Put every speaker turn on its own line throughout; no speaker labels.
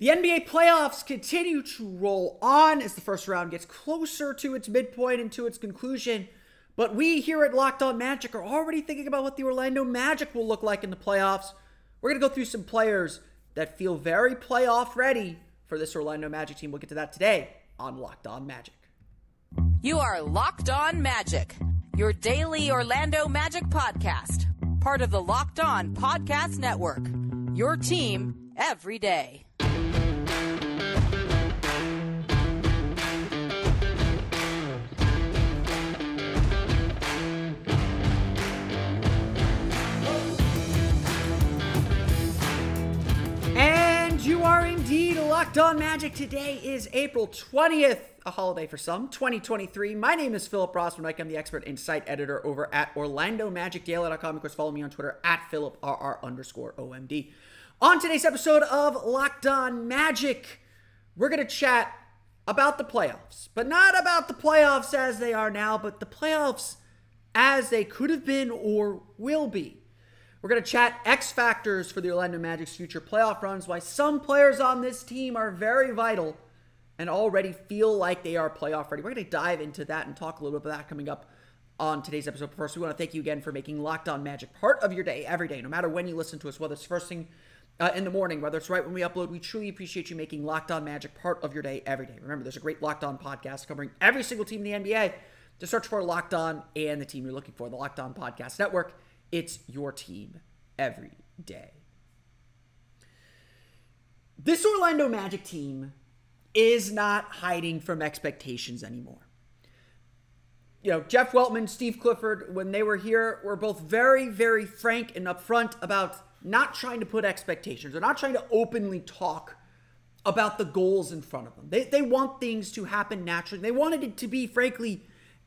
The NBA playoffs continue to roll on as the first round gets closer to its midpoint and to its conclusion. But we here at Locked On Magic are already thinking about what the Orlando Magic will look like in the playoffs. We're going to go through some players that feel very playoff ready for this Orlando Magic team. We'll get to that today on Locked On Magic.
You are Locked On Magic, your daily Orlando Magic podcast, part of the Locked On Podcast Network. Your team every day.
Indeed locked on magic. Today is April 20th, a holiday for some, 2023. My name is Philip Rossman. I'm the expert insight editor over at OrlandoMagicDaily.com. Of course, follow me on Twitter at PhilipRR underscore OMD. On today's episode of Locked On Magic, we're going to chat about the playoffs, but not about the playoffs as they are now, but the playoffs as they could have been or will be. We're going to chat X factors for the Orlando Magic's future playoff runs, why some players on this team are very vital and already feel like they are playoff ready. We're going to dive into that and talk a little bit about that coming up on today's episode. First, we want to thank you again for making Locked On Magic part of your day every day, no matter when you listen to us, whether it's first thing uh, in the morning, whether it's right when we upload. We truly appreciate you making Locked On Magic part of your day every day. Remember, there's a great Locked On podcast covering every single team in the NBA. To search for Locked On and the team you're looking for, the Locked On Podcast Network. It's your team every day. This Orlando Magic team is not hiding from expectations anymore. You know, Jeff Weltman, Steve Clifford, when they were here, were both very, very frank and upfront about not trying to put expectations or not trying to openly talk about the goals in front of them. They, they want things to happen naturally. They wanted it to be, frankly,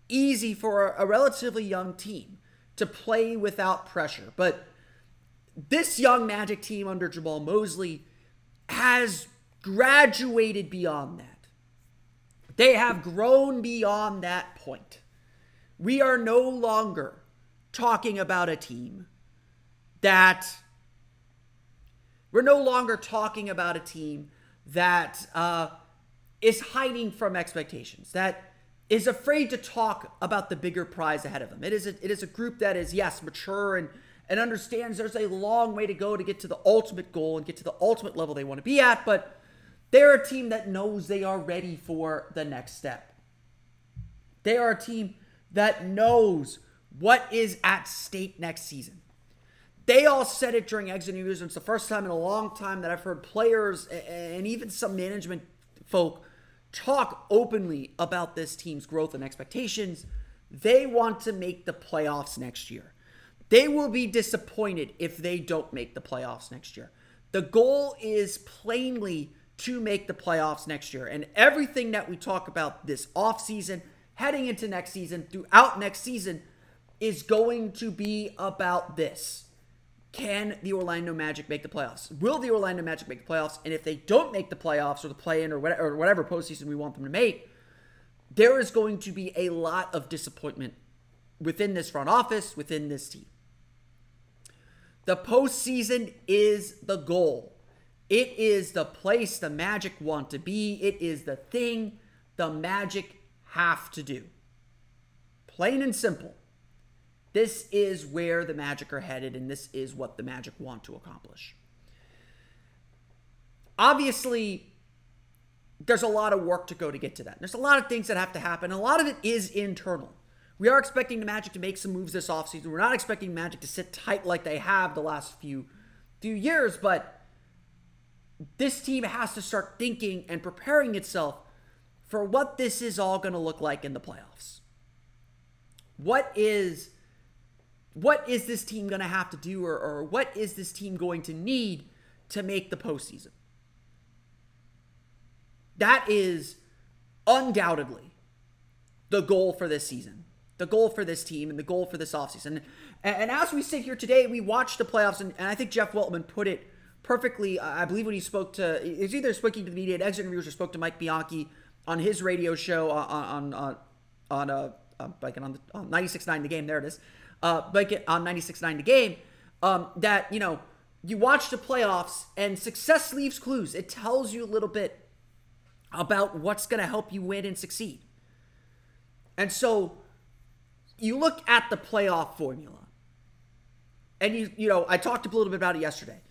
easy for a, a relatively young team to play without pressure. But this young Magic team under Jamahl Mosley has graduated beyond that. They have grown beyond that point. We are no longer talking about a team that we're no longer talking about a team that uh, is hiding from expectations, that is afraid to talk about the bigger prize ahead of them. It is a, it is a group that is, yes, mature and and understands there's a long way to go to get to the ultimate goal and get to the ultimate level they want to be at, but they're a team that knows they are ready for the next step. They are a team that knows what is at stake next season. They all said it during exit interviews, and it's the first time in a long time that I've heard players and even some management folk talk openly about this team's growth and expectations. They want to make the playoffs next year. They will be disappointed if they don't make the playoffs next year. The goal is plainly to make the playoffs next year. And everything that we talk about this offseason, heading into next season, throughout next season, is going to be about this. Can the Orlando Magic make the playoffs? Will the Orlando Magic make the playoffs? And if they don't make the playoffs or the play in or whatever, or whatever postseason we want them to make, there is going to be a lot of disappointment within this front office, within this team. The postseason is the goal. It is the place the Magic want to be. It is the thing the Magic have to do. Plain and simple. This is where the Magic are headed, and this is what the Magic want to accomplish. Obviously, there's a lot of work to go to get to that. There's a lot of things that have to happen. A lot of it is internal. We are expecting the Magic to make some moves this offseason. We're not expecting Magic to sit tight like they have the last few few years, but this team has to start thinking and preparing itself for what this is all going to look like in the playoffs. What is what is this team going to have to do or, or what is this team going to need to make the postseason? That is undoubtedly the goal for this season the goal for this team and the goal for this offseason. And, and as we sit here today, we watch the playoffs, and, and I think Jeff Weltman put it perfectly. I believe when he spoke to, was either speaking to the media at exit interviews or spoke to Mike Bianchi on his radio show on on on, on uh, uh, like on, the, on 96.9 The Game. There it is. Uh, like on 96.9 The Game. Um, that you know you watch the playoffs and success leaves clues. It tells you a little bit about what's going to help you win and succeed. And so you look at the playoff formula. And you you know, I talked a little bit about it yesterday.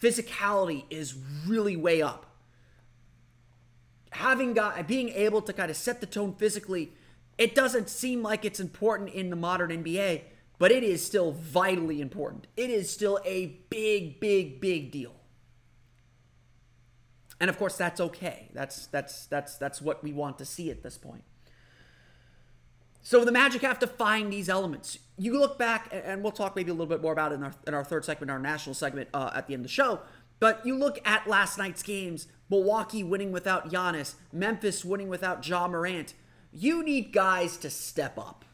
Physicality is really way up. Having got being able to kind of set the tone physically, it doesn't seem like it's important in the modern NBA but it is still vitally important. It is still a big, big, big deal. And of course, that's okay. That's that's that's that's what we want to see at this point. So the Magic have to find these elements. You look back, and we'll talk maybe a little bit more about it in our, in our third segment, our national segment uh, at the end of the show. But you look at last night's games: Milwaukee winning without Giannis, Memphis winning without Ja Morant. You need guys to step up.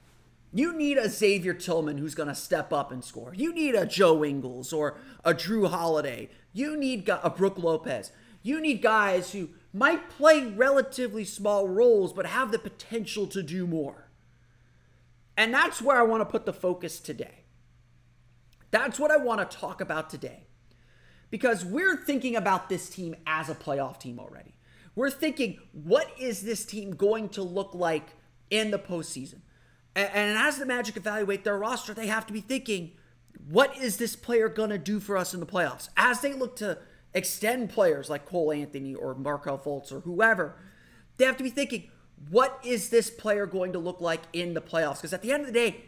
You need a Xavier Tillman who's going to step up and score. You need a Joe Ingles or a Jrue Holiday. You need a Brook Lopez. You need guys who might play relatively small roles but have the potential to do more. And that's where I want to put the focus today. That's what I want to talk about today. Because we're thinking about this team as a playoff team already. We're thinking, what is this team going to look like in the postseason? And, as the Magic evaluate their roster, they have to be thinking, what is this player going to do for us in the playoffs? As they look to extend players like Cole Anthony or Markelle Fultz or whoever, they have to be thinking, what is this player going to look like in the playoffs? Because at the end of the day,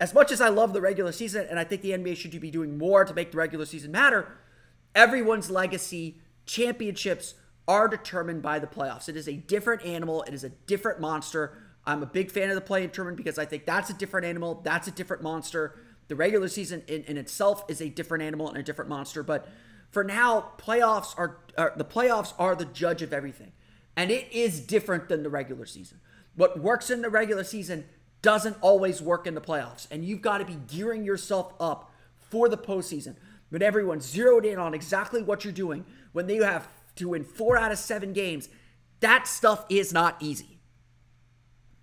as much as I love the regular season, and I think the NBA should be doing more to make the regular season matter, everyone's legacy, championships are determined by the playoffs. It is a different animal, it is a different monster. I'm a big fan of the play in tournament because I think that's a different animal. That's a different monster. The regular season in, in itself is a different animal and a different monster. But for now, playoffs are, are the playoffs are the judge of everything. And it is different than the regular season. What works in the regular season doesn't always work in the playoffs. And you've got to be gearing yourself up for the postseason. But everyone's zeroed in on exactly what you're doing when you have to win four out of seven games. That stuff is not easy.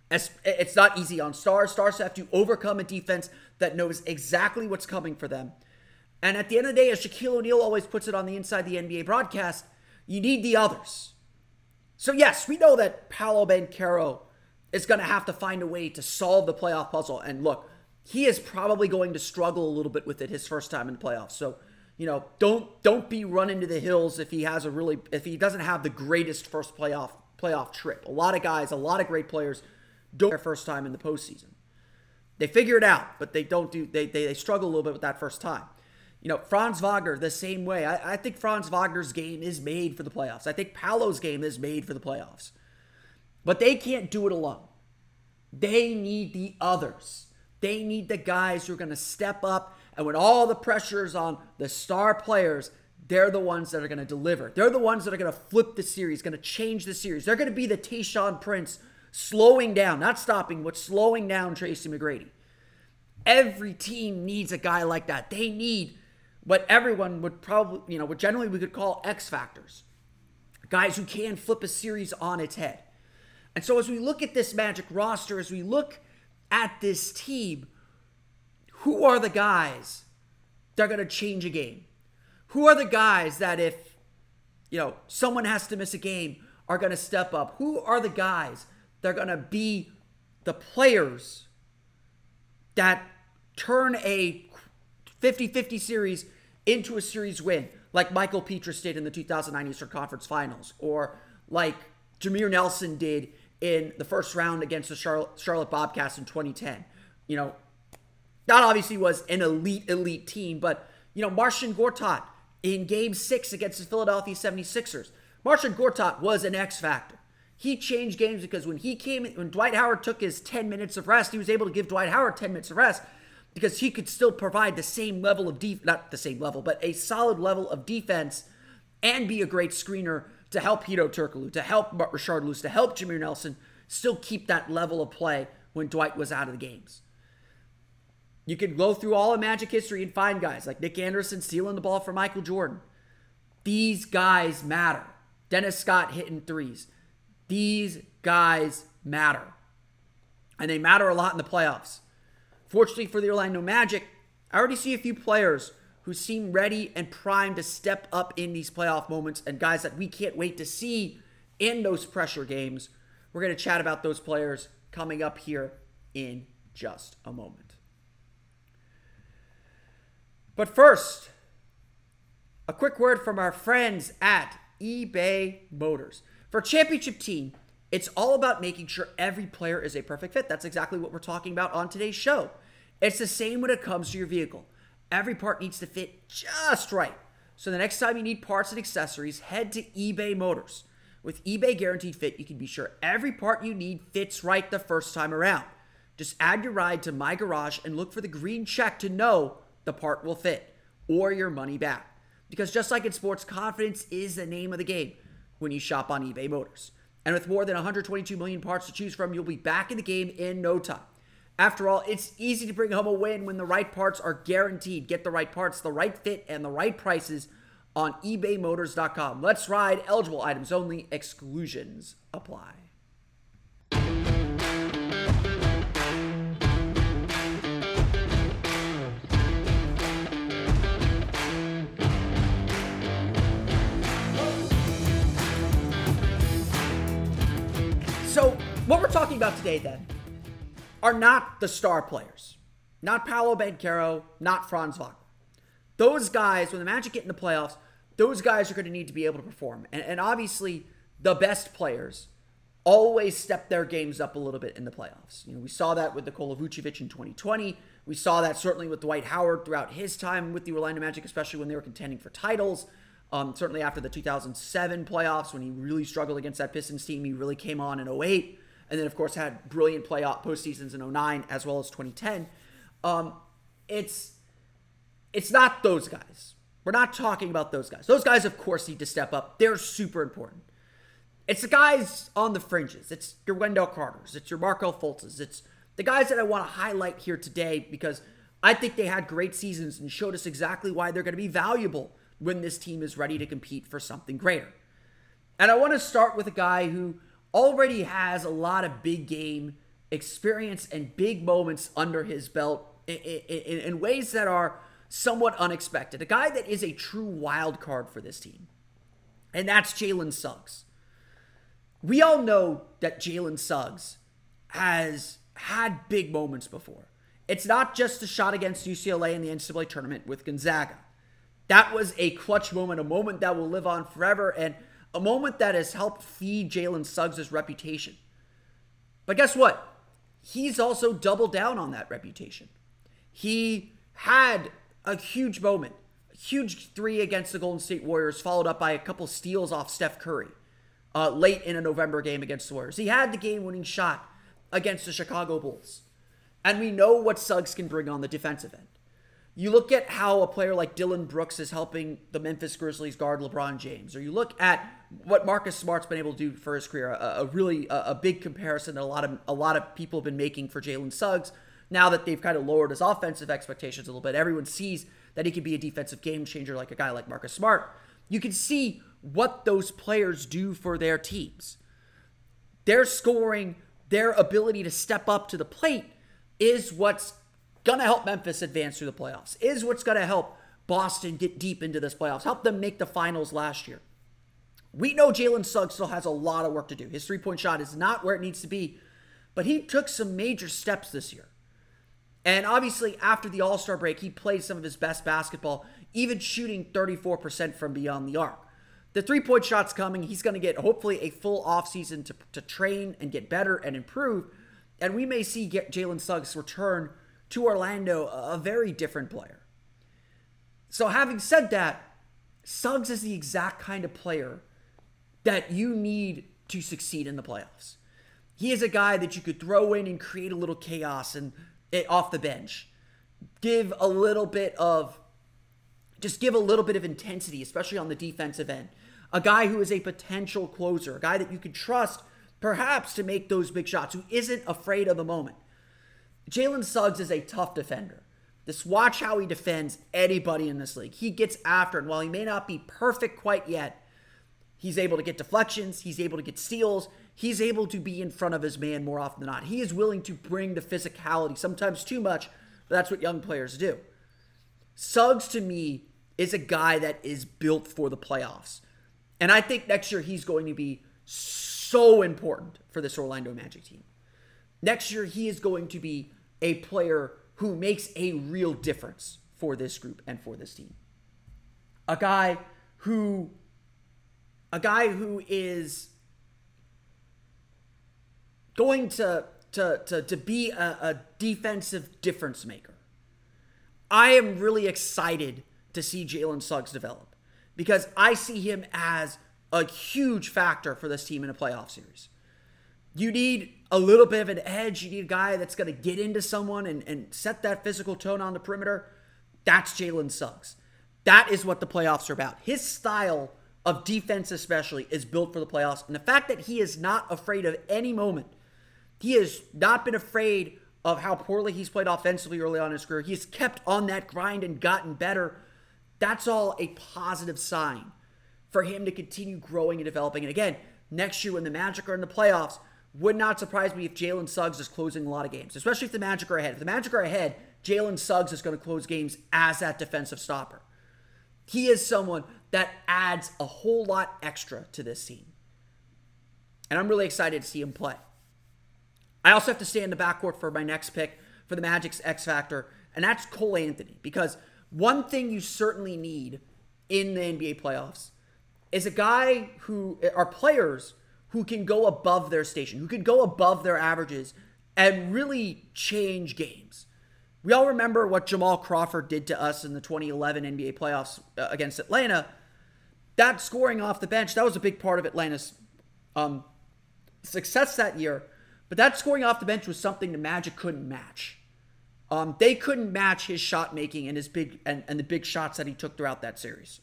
It's not easy on stars. Stars have to overcome a defense that knows exactly what's coming for them. And at the end of the day, as Shaquille O'Neal always puts it on the inside the NBA broadcast, you need the others. So yes, we know that Paolo Banchero is going to have to find a way to solve the playoff puzzle. And look, he is probably going to struggle a little bit with it his first time in the playoffs. So, you know, don't don't be running to the hills if he has a really if he doesn't have the greatest first playoff playoff trip. A lot of guys, a lot of great players don't their first time in the postseason. They figure it out, but they don't do they they, they struggle a little bit with that first time. You know, Franz Wagner, the same way. I, I think Franz Wagner's game is made for the playoffs. I think Paolo's game is made for the playoffs. But they can't do it alone. They need the others. They need the guys who are going to step up. And when all the pressure is on the star players, they're the ones that are going to deliver. They're the ones that are going to flip the series, going to change the series. They're going to be the Tayshaun Prince slowing down, not stopping, but slowing down Tracy McGrady. Every team needs a guy like that. They need what everyone would probably, you know, what generally we could call X factors. Guys who can flip a series on its head. And so as we look at this Magic roster, as we look at this team, who are the guys that are going to change a game? Who are the guys that if, you know, someone has to miss a game are going to step up? Who are the guys they're going to be the players that turn a 50 50 series into a series win, like Mickael Pietrus did in the 2009 Eastern Conference Finals, or like Jameer Nelson did in the first round against the Charlotte, Bobcats in 2010. You know, that obviously was an elite, elite team, but, you know, Marcin Gortat in game six against the Philadelphia 76ers. Marcin Gortat was an X factor. He changed games because when he came, when Dwight Howard took his 10 minutes of rest, he was able to give Dwight Howard 10 minutes of rest because he could still provide the same level of def, not the same level, but a solid level of defense and be a great screener to help Hedo Turkoglu, to help Rashard Lewis, to help Jameer Nelson still keep that level of play when Dwight was out of the games. You could go through all of Magic history and find guys like Nick Anderson stealing the ball from Michael Jordan. These guys matter. Dennis Scott hitting threes. These guys matter. And they matter a lot in the playoffs. Fortunately for the Orlando Magic, I already see a few players who seem ready and primed to step up in these playoff moments and guys that we can't wait to see in those pressure games. We're going to chat about those players coming up here in just a moment. But first, a quick word from our friends at eBay Motors. For championship team, it's all about making sure every player is a perfect fit. That's exactly what we're talking about on today's show. It's the same when it comes to your vehicle. Every part needs to fit just right. So the next time you need parts and accessories, head to eBay Motors. With eBay Guaranteed Fit, you can be sure every part you need fits right the first time around. Just add your ride to My Garage and look for the green check to know the part will fit or your money back. Because just like in sports, confidence is the name of the game when you shop on eBay Motors. And with more than 122 million parts to choose from, you'll be back in the game in no time. After all, it's easy to bring home a win when the right parts are guaranteed. Get the right parts, the right fit, and the right prices on ebaymotors.com. Let's ride. Eligible items only. Exclusions apply. What we're talking about today then are not the star players. Not Paolo Banchero, not Franz Wagner. Those guys, when the Magic get in the playoffs, those guys are going to need to be able to perform. And, and obviously, the best players always step their games up a little bit in the playoffs. You know, we saw that with Nikola Vucevic in 2020. We saw that certainly with Dwight Howard throughout his time with the Orlando Magic, especially when they were contending for titles. Um, certainly after the 2007 playoffs, when he really struggled against that Pistons team, he really came on in 08. And then, of course, had brilliant playoff postseasons in 09 as well as 2010. Um, it's it's not those guys. We're not talking about those guys. Those guys, of course, need to step up. They're super important. It's the guys on the fringes. It's your Wendell Carters. It's your Markelle Fultzes. It's the guys that I want to highlight here today because I think they had great seasons and showed us exactly why they're going to be valuable when this team is ready to compete for something greater. And I want to start with a guy who already has a lot of big game experience and big moments under his belt in, in, in, ways that are somewhat unexpected. A guy that is a true wild card for this team, and that's Jalen Suggs. We all know that Jalen Suggs has had big moments before. It's not just the shot against UCLA in the NCAA tournament with Gonzaga. That was a clutch moment, a moment that will live on forever, and a moment that has helped feed Jalen Suggs' reputation. But guess what? He's also doubled down on that reputation. He had a huge moment, a huge three against the Golden State Warriors, followed up by a couple steals off Steph Curry uh, late in a November game against the Warriors. He had the game winning shot against the Chicago Bulls. And we know what Suggs can bring on the defensive end. You look at how a player like Dillon Brooks is helping the Memphis Grizzlies guard LeBron James, or you look at what Marcus Smart's been able to do for his career, a, a really a, a, big comparison that a lot of a lot of people have been making for Jalen Suggs. Now that they've kind of lowered his offensive expectations a little bit, everyone sees that he can be a defensive game changer like a guy like Marcus Smart. You can see what those players do for their teams. Their scoring, their ability to step up to the plate is what's going to help Memphis advance through the playoffs, is what's going to help Boston get deep into this playoffs, help them make the finals last year. We know Jalen Suggs still has a lot of work to do. His three point shot is not where it needs to be, but he took some major steps this year. And obviously, after the All Star break, he played some of his best basketball, even shooting 34% from beyond the arc. The three point shot's coming. He's going to get hopefully a full offseason to, to train and get better and improve. And we may see Jalen Suggs return to Orlando a very different player. So, having said that, Suggs is the exact kind of player that you need to succeed in the playoffs. He is a guy that you could throw in and create a little chaos and it, eh, off the bench. Give a little bit of just give a little bit of intensity, especially on the defensive end. A guy who is a potential closer, a guy that you could trust perhaps to make those big shots, who isn't afraid of the moment. Jalen Suggs is a tough defender. Just watch how he defends anybody in this league. He gets after, and while he may not be perfect quite yet, he's able to get deflections, he's able to get steals, he's able to be in front of his man more often than not. He is willing to bring the physicality, sometimes too much, but that's what young players do. Suggs to me is a guy that is built for the playoffs. And I think next year he's going to be so important for this Orlando Magic team. Next year he is going to be a player who makes a real difference for this group and for this team. A guy who a guy who is going to to to, to be a, a defensive difference maker. I am really excited to see Jalen Suggs develop because I see him as a huge factor for this team in a playoff series. You need a little bit of an edge. You need a guy that's going to get into someone and, and set that physical tone on the perimeter. That's Jalen Suggs. That is what the playoffs are about. His style of defense, especially, is built for the playoffs. And the fact that he is not afraid of any moment, he has not been afraid of how poorly he's played offensively early on in his career. He's kept on that grind and gotten better. That's all a positive sign for him to continue growing and developing. And again, next year when the Magic are in the playoffs, would not surprise me if Jalen Suggs is closing a lot of games, especially if the Magic are ahead. If the Magic are ahead, Jalen Suggs is going to close games as that defensive stopper. He is someone that adds a whole lot extra to this team. And I'm really excited to see him play. I also have to stay in the backcourt for my next pick for the Magic's X Factor, and that's Cole Anthony. Because one thing you certainly need in the NBA playoffs is a guy who are players who can go above their station, who can go above their averages and really change games. We all remember what Jamal Crawford did to us in the 2011 NBA playoffs uh, against Atlanta. That scoring off the bench, that was a big part of Atlanta's um, success that year. But that scoring off the bench was something the Magic couldn't match. Um, they couldn't match his shot making and his big and, and the big shots that he took throughout that series.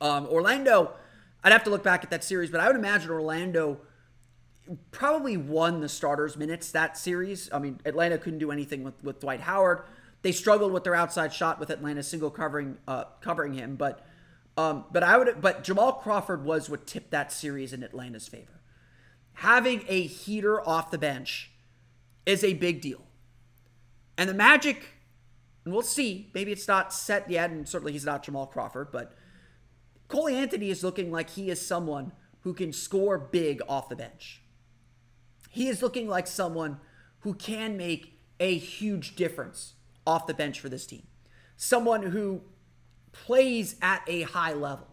Um, Orlando I'd have to look back at that series, but I would imagine Orlando probably won the starters minutes that series. I mean, Atlanta couldn't do anything with, with Dwight Howard. They struggled with their outside shot with Atlanta single covering uh, covering him, but um, but I would but Jamal Crawford was what tipped that series in Atlanta's favor. Having a heater off the bench is a big deal. And the Magic, and we'll see, maybe it's not set yet, and certainly he's not Jamal Crawford, but Cole Anthony is looking like he is someone who can score big off the bench. He is looking like someone who can make a huge difference off the bench for this team. Someone who plays at a high level,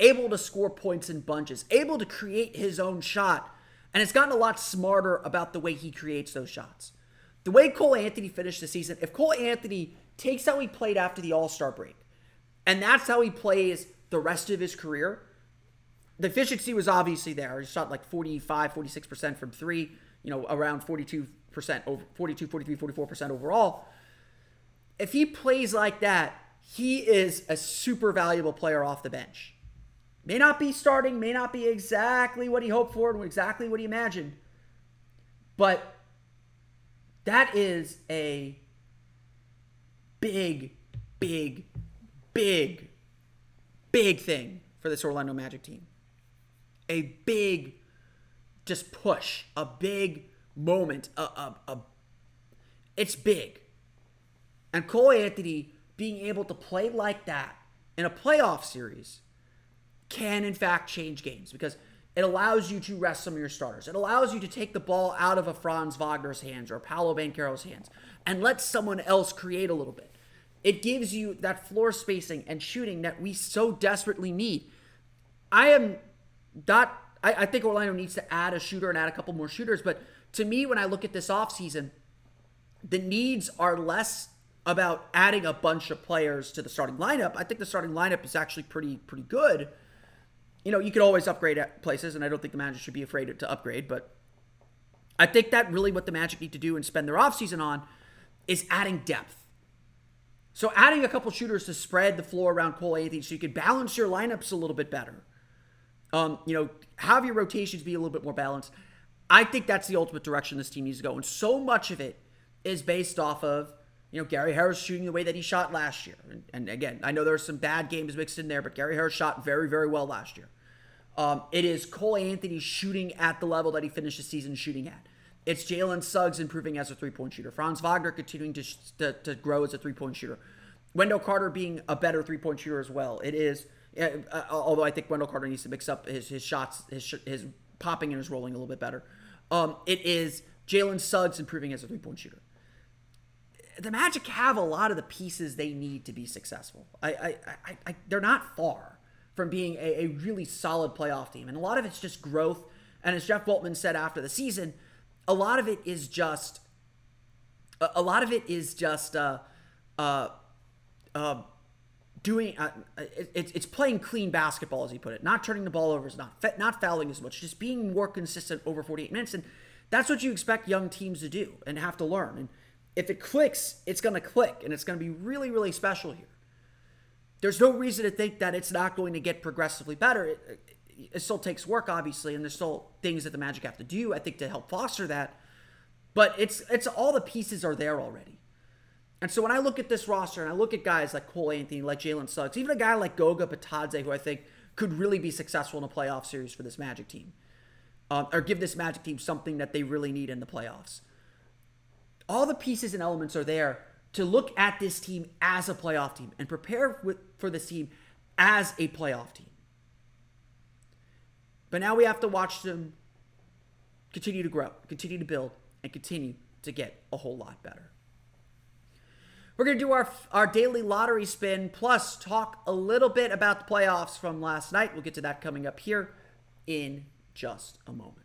able to score points in bunches, able to create his own shot, and has gotten a lot smarter about the way he creates those shots. The way Cole Anthony finished the season, if Cole Anthony takes how he played after the All Star break, and that's how he plays the rest of his career, the efficiency was obviously there. He shot like 45, 46% from three, you know, around 42%, over 42, 43, 44% overall. If he plays like that, he is a super valuable player off the bench. May not be starting, may not be exactly what he hoped for and exactly what he imagined, but that is a big, big, big big thing for this Orlando Magic team. A big, just push, a big moment. A, a, a, it's big. And Cole Anthony being able to play like that in a playoff series can, in fact, change games because it allows you to rest some of your starters. It allows you to take the ball out of a Franz Wagner's hands or Paolo Banchero's hands and let someone else create a little bit. It gives you that floor spacing and shooting that we so desperately need. I am not, I, I think Orlando needs to add a shooter and add a couple more shooters. But to me, when I look at this offseason, the needs are less about adding a bunch of players to the starting lineup. I think the starting lineup is actually pretty pretty good. You know, you could always upgrade at places, and I don't think the Magic should be afraid to upgrade. But I think that really what the Magic need to do and spend their offseason on is adding depth. So adding a couple shooters to spread the floor around Cole Anthony so you could balance your lineups a little bit better. Um, you know, have your rotations be a little bit more balanced. I think that's the ultimate direction this team needs to go. And so much of it is based off of, you know, Gary Harris shooting the way that he shot last year. And, and again, I know there's some bad games mixed in there, but Gary Harris shot very, very well last year. Um, it is Cole Anthony shooting at the level that he finished the season shooting at. It's Jalen Suggs improving as a three point shooter. Franz Wagner continuing to, to, to grow as a three point shooter. Wendell Carter being a better three point shooter as well. It is, uh, uh, although I think Wendell Carter needs to mix up his, his shots, his, his popping and his rolling a little bit better. Um, it is Jalen Suggs improving as a three point shooter. The Magic have a lot of the pieces they need to be successful. I, I, I, I they're not far from being a, a, really solid playoff team, and a lot of it's just growth. And as Jeff Weltman said after the season, a lot of it is just, a, lot of it is just, uh, uh, uh, doing uh, it, it's playing clean basketball as he put it. Not turning the ball over is not not fouling as much just being more consistent over 48 minutes. And that's what you expect young teams to do and have to learn. And if it clicks it's going to click and it's going to be really really special here. There's no reason to think that it's not going to get progressively better. It, it still takes work obviously and there's still things that the magic have to do i think to help foster that but it's it's all the pieces are there already and so when I look at this roster and I look at guys like Cole Anthony, like Jalen Suggs, even a guy like Goga Bitadze, who I think could really be successful in a playoff series for this Magic team, um, or give this Magic team something that they really need in the playoffs. All the pieces and elements are there to look at this team as a playoff team and prepare with, for this team as a playoff team. But now we have to watch them continue to grow, continue to build, and continue to get a whole lot better. We're going to do our, our daily lottery spin, plus talk a little bit about the playoffs from last night. We'll get to that coming up here in just a moment.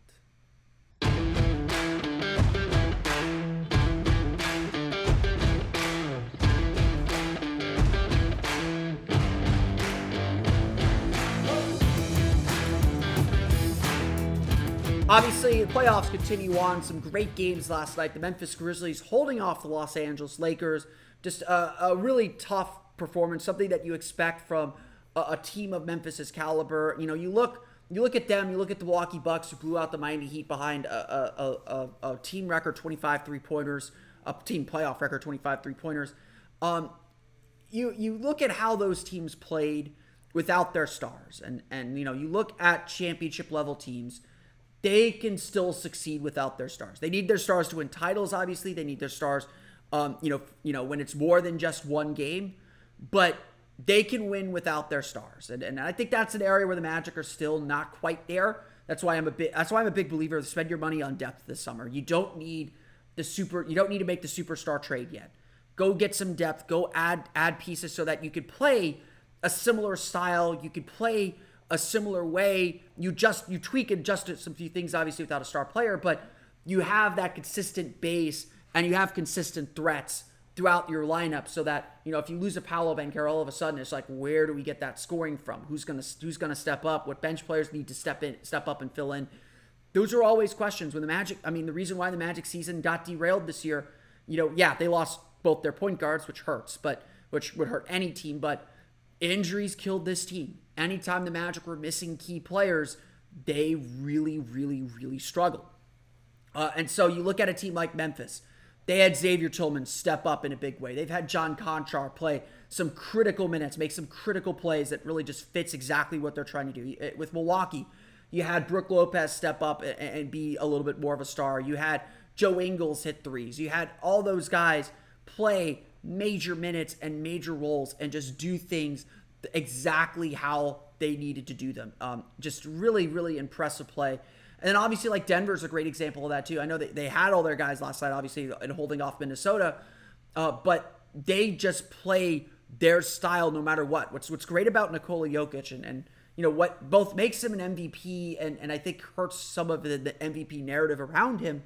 Obviously, the playoffs continue on. Some great games last night. The Memphis Grizzlies holding off the Los Angeles Lakers just a, a really tough performance, something that you expect from a, a, team of Memphis's caliber. You know, you look you look at them, you look at the Milwaukee Bucks who blew out the Miami Heat behind a, a, a team record 25 three pointers, a team playoff record 25 three pointers. Um, you you look at how those teams played without their stars, and and you know you look at championship level teams. They can still succeed without their stars. They need their stars to win titles. Obviously, they need their stars um, you know, you know, when it's more than just one game, but they can win without their stars. And, and I think that's an area where the Magic are still not quite there. That's why I'm a bit that's why I'm a big believer spend your money on depth this summer. You don't need the super you don't need to make the superstar trade yet. Go get some depth, go add add pieces so that you could play a similar style, you could play a similar way. You just you tweak and adjust some few things obviously without a star player, but you have that consistent base and you have consistent threats throughout your lineup so that you know if you lose a Paolo Banchero all of a sudden it's like where do we get that scoring from? Who's to who's to step up? What bench players need to step in step up and fill in? Those are always questions. When the Magic I mean the reason why the Magic season got derailed this year you know yeah they lost both their point guards which hurts but which would hurt any team but injuries killed this team anytime the Magic were missing key players they really really really struggled uh, and so you look at a team like Memphis they had Xavier Tillman step up in a big way. They've had John Konchar play some critical minutes, make some critical plays that really just fits exactly what they're trying to do. Eh, with Milwaukee, you had Brook Lopez step up and be a little bit more of a star. You had Joe Ingles hit threes. You had all those guys play major minutes and major roles and just do things exactly how they needed to do them. Um, just really, really impressive play. And then obviously, like Denver's a great example of that too. I know they, they had all their guys last night, obviously, in holding off Minnesota, uh, but they just play their style no matter what. What's what's great about Nikola Jokic and, and you know what both makes him an MVP and, and I think hurts some of the, the MVP narrative around him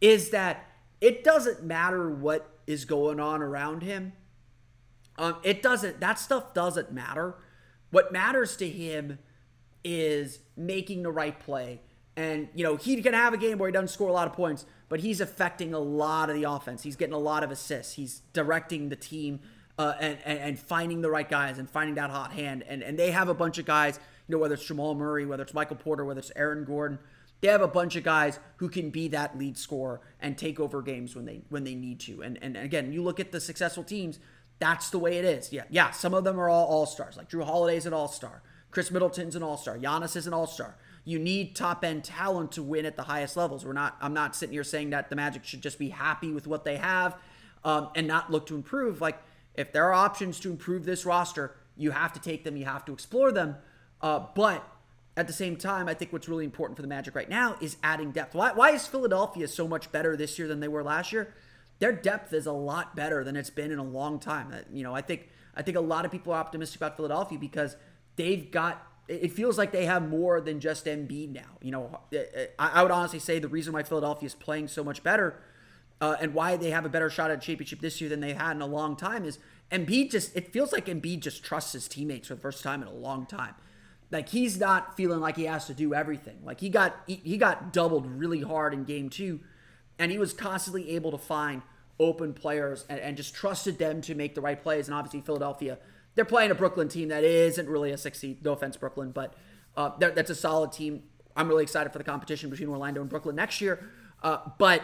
is that it doesn't matter what is going on around him. Um, it doesn't. That stuff doesn't matter. What matters to him is making the right play and, you know, he can have a game where he doesn't score a lot of points, but he's affecting a lot of the offense. He's getting a lot of assists. He's directing the team uh, and, and, and, finding the right guys and finding that hot hand. And, and they have a bunch of guys, you know, whether it's Jamal Murray, whether it's Michael Porter, whether it's Aaron Gordon. They have a bunch of guys who can be that lead scorer and take over games when they when they need to. And and again, you look at the successful teams, that's the way it is. Yeah, yeah. Some of them are all all stars. Like Jrue Holiday's an all star. Khris Middleton's an all star. Giannis is an all star you need top end talent to win at the highest levels. We're not. I'm not sitting here saying that the Magic should just be happy with what they have um, and not look to improve. Like If there are options to improve this roster, you have to take them. You have to explore them. Uh, but at the same time, I think what's really important for the Magic right now is adding depth. Why, why is Philadelphia so much better this year than they were last year? Their depth is a lot better than it's been in a long time. Uh, you know, I think I think a lot of people are optimistic about Philadelphia because they've got. It feels like they have more than just Embiid now. You know, uh, uh, I would honestly say the reason why Philadelphia is playing so much better uh, and why they have a better shot at championship this year than they've had in a long time is Embiid just. It feels like Embiid just trusts his teammates for the first time in a long time. Like he's not feeling like he has to do everything. Like he got he, he got doubled really hard in game two, and he was constantly able to find open players and, and just trusted them to make the right plays. And obviously Philadelphia, they're playing a Brooklyn team that isn't really a six. No offense, Brooklyn, but uh, that's a solid team. I'm really excited for the competition between Orlando and Brooklyn next year. Uh, but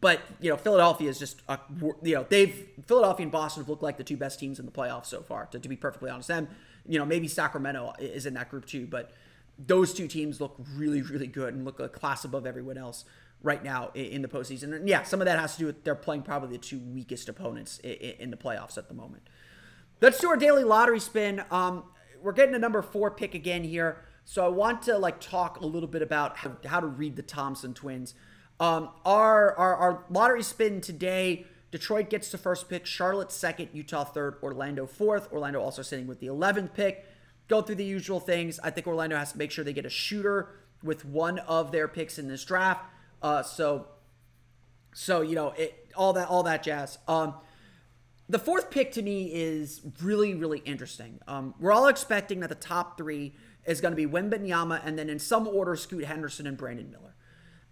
but you know Philadelphia is just a, you know they've Philadelphia and Boston have looked like the two best teams in the playoffs so far. To, to be perfectly honest, them you know, maybe Sacramento is in that group too, but those two teams look really, really good and look a class above everyone else right now in the postseason. And yeah, some of that has to do with they're playing probably the two weakest opponents in the playoffs at the moment. Let's do our daily lottery spin. Um, we're getting a number four pick again here, so I want to like talk a little bit about how, how to read the Thompson twins. Um, our, our our lottery spin today Detroit gets the first pick, Charlotte second, Utah third, Orlando fourth. Orlando also sitting with the 11th pick. Go through the usual things. I think Orlando has to make sure they get a shooter with one of their picks in this draft. Uh, so, so you know, it, all that, all that jazz. Um, the fourth pick to me is really, really interesting. Um, we're all expecting that the top three is going to be Wembanyama and then in some order Scoot Henderson and Brandon Miller.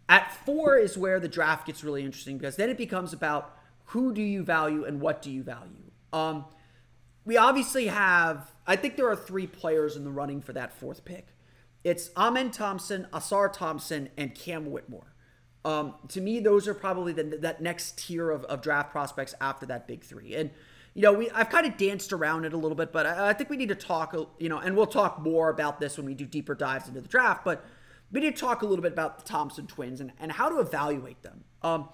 At four is where the draft gets really interesting because then it becomes about who do you value and what do you value? Um, we obviously have, I think there are three players in the running for that fourth pick. It's Amen Thompson, Ausar Thompson, and Cam Whitmore. Um, to me, those are probably the, that next tier of, of draft prospects after that big three. And you know, we I've kind of danced around it a little bit, but I, I, think we need to talk, you know, and we'll talk more about this when we do deeper dives into the draft. But we need to talk a little bit about the Thompson twins and, and how to evaluate them. Um,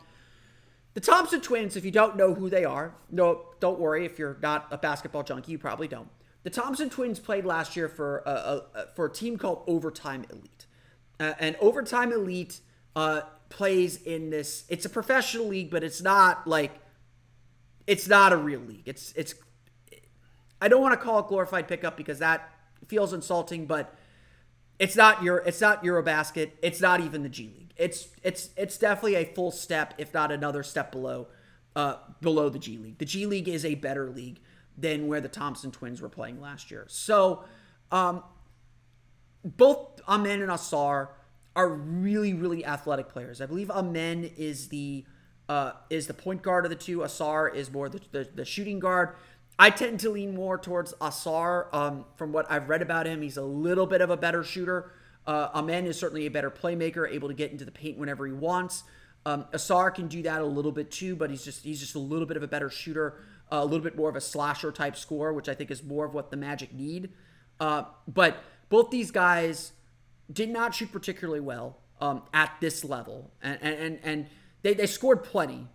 the Thompson twins, if you don't know who they are, no, don't worry. If you're not a basketball junkie, you probably don't. The Thompson twins played last year for a, a for a team called Overtime Elite, uh, and Overtime Elite uh, plays in this. It's a professional league, but it's not like it's not a real league. It's it's. I don't want to call it glorified pickup because that feels insulting, but it's not your it's not Eurobasket. It's not even the G League it's it's it's definitely a full step, if not another step below uh, below the G League. The G League is a better league than where the Thompson twins were playing last year. So um, both Amen and Ausar are really, really athletic players. I believe Amen is the uh, is the point guard of the two. Ausar is more the, the, the shooting guard. I tend to lean more towards Ausar. Um, from what I've read about him, he's a little bit of a better shooter. Uh, Amen is certainly a better playmaker, able to get into the paint whenever he wants. Um, Ausar can do that a little bit too, but he's just he's just a little bit of a better shooter, uh, a little bit more of a slasher type scorer, which I think is more of what the Magic need. Uh, but both these guys did not shoot particularly well um, at this level, and and and they, they scored plenty,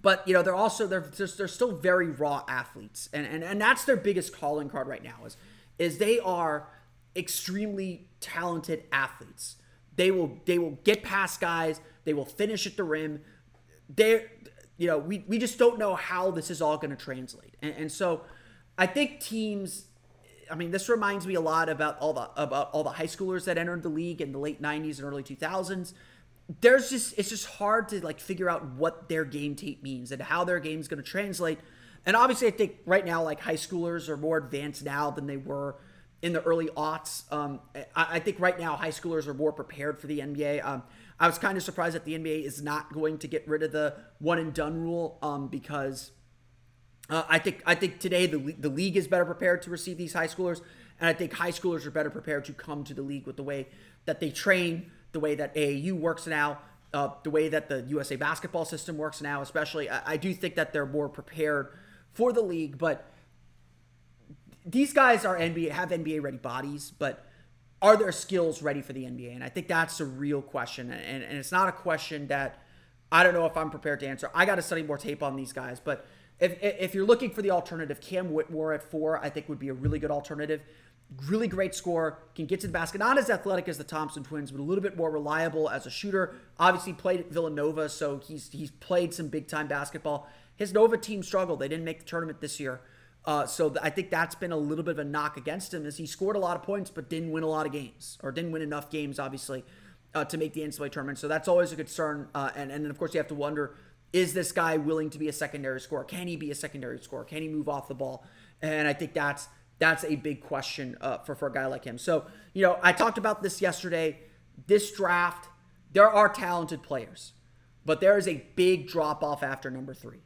but you know they're also they're they're still very raw athletes, and and and that's their biggest calling card right now is is they are extremely talented athletes. They will they will get past guys. They will finish at the rim. They, you know, we we just don't know how this is all going to translate. And, and so, I think teams. I mean, this reminds me a lot about all the about all the high schoolers that entered the league in the late '90s and early 2000s. There's just it's just hard to like figure out what their game tape means and how their game is going to translate. And obviously, I think right now, like high schoolers are more advanced now than they were in the early aughts. Um, I, I, think right now high schoolers are more prepared for the NBA. Um, I was kind of surprised that the NBA is not going to get rid of the one and done rule um, because uh, I think I think today the the league is better prepared to receive these high schoolers, and I think high schoolers are better prepared to come to the league with the way that they train, the way that AAU works now. Uh, the way that the USA basketball system works now, especially, I, I do think that they're more prepared for the league. But these guys are NBA have NBA ready bodies, but are their skills ready for the NBA? And I think that's a real question. And, and it's not a question that I don't know if I'm prepared to answer. I got to study more tape on these guys, but if, if you're looking for the alternative, Cam Whitmore at four, I think would be a really good alternative. Really great scorer, can get to the basket. Not as athletic as the Thompson twins, but a little bit more reliable as a shooter. Obviously played at Villanova, so he's he's played some big time basketball. His Nova team struggled; they didn't make the tournament this year. Uh, so I think that's been a little bit of a knock against him, as he scored a lot of points but didn't win a lot of games, or didn't win enough games, obviously, uh, to make the NCAA tournament. So that's always a concern. Uh, and and then of course you have to wonder is this guy willing to be a secondary scorer? Can he be a secondary scorer? Can he move off the ball? And I think that's that's a big question uh, for for a guy like him. So you know, I talked about this yesterday. This draft, there are talented players, but there is a big drop off after number three.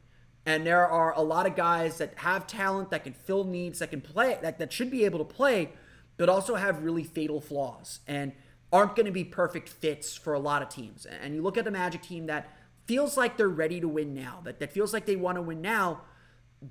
And there are a lot of guys that have talent that can fill needs, that can play, that, that should be able to play, but also have really fatal flaws and aren't going to be perfect fits for a lot of teams. And you look at the Magic team that feels like they're ready to win now, that, that feels like they want to win now,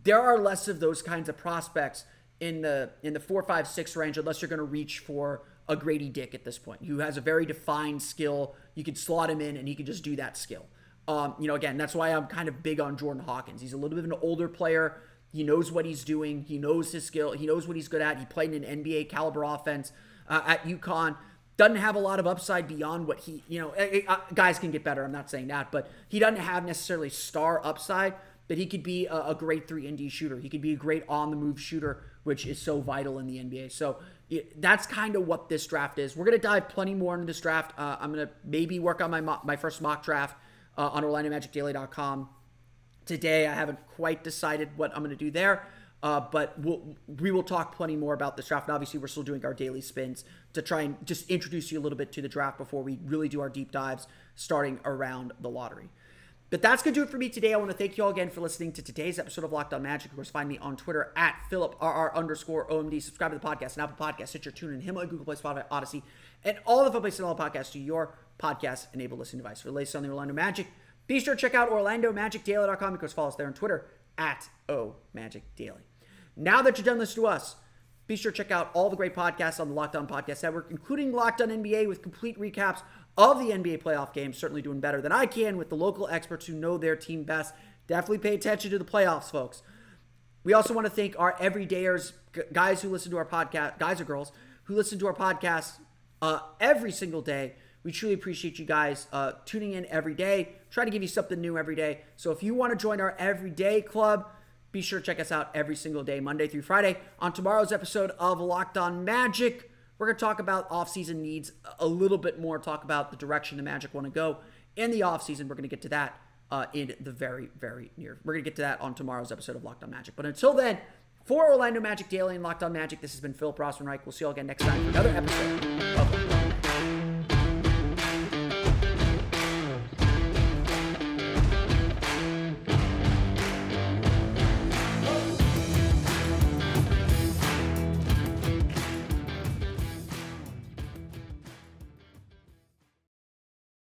there are less of those kinds of prospects in the in the four, five, six range, unless you're going to reach for a Grady Dick at this point, who has a very defined skill. You could slot him in, and he could just do that skill. Um, you know, again, that's why I'm kind of big on Jordan Hawkins. He's a little bit of an older player. He knows what he's doing. He knows his skill. He knows what he's good at. He played in an NBA caliber offense uh, at UConn doesn't have a lot of upside beyond what he, you know, eh, eh, uh, guys can get better. I'm not saying that, but he doesn't have necessarily star upside. But he could be a, a great three and D shooter. He could be a great on the move shooter, which is so vital in the NBA. So that's kind of what this draft is. We're gonna dive plenty more into this draft. Uh, I'm gonna maybe work on my mo- my first mock draft uh, on OrlandoMagicDaily.com today. I haven't quite decided what I'm gonna do there. Uh, but we'll, we will talk plenty more about this draft. And obviously, we're still doing our daily spins to try and just introduce you a little bit to the draft before we really do our deep dives starting around the lottery. But that's going to do it for me today. I want to thank you all again for listening to today's episode of Locked On Magic. Of course, find me on Twitter at PhilipRR underscore OMD. Subscribe to the podcast and Apple Podcasts, Stitcher, TuneIn, Himalaya, Google Play, Spotify, Odyssey, and all the fun places and all podcasts to your podcast-enabled listening device. For the latest on the Orlando Magic, be sure to check out OrlandoMagicDaily.com. Of course, follow us there on Twitter at O Magic Daily. Now that you've done this to us, be sure to check out all the great podcasts on the Locked On Podcast Network, including Locked On NBA with complete recaps of the NBA playoff games. Certainly doing better than I can with the local experts who know their team best. Definitely pay attention to the playoffs, folks. We also want to thank our everydayers, guys who listen to our podcast, guys or girls who listen to our podcast uh, every single day. We truly appreciate you guys uh, tuning in every day. Try to give you something new every day. So if you want to join our everyday club, be sure to check us out every single day, Monday through Friday. On tomorrow's episode of Locked On Magic, we're going to talk about offseason needs a little bit more, talk about the direction the Magic want to go in the offseason. We're going to get to that uh, in the very, very near. We're going to get to that on tomorrow's episode of Locked On Magic. But until then, for Orlando Magic Daily and Locked On Magic, this has been Philip Rossman-Reich. We'll see you all again next time for another episode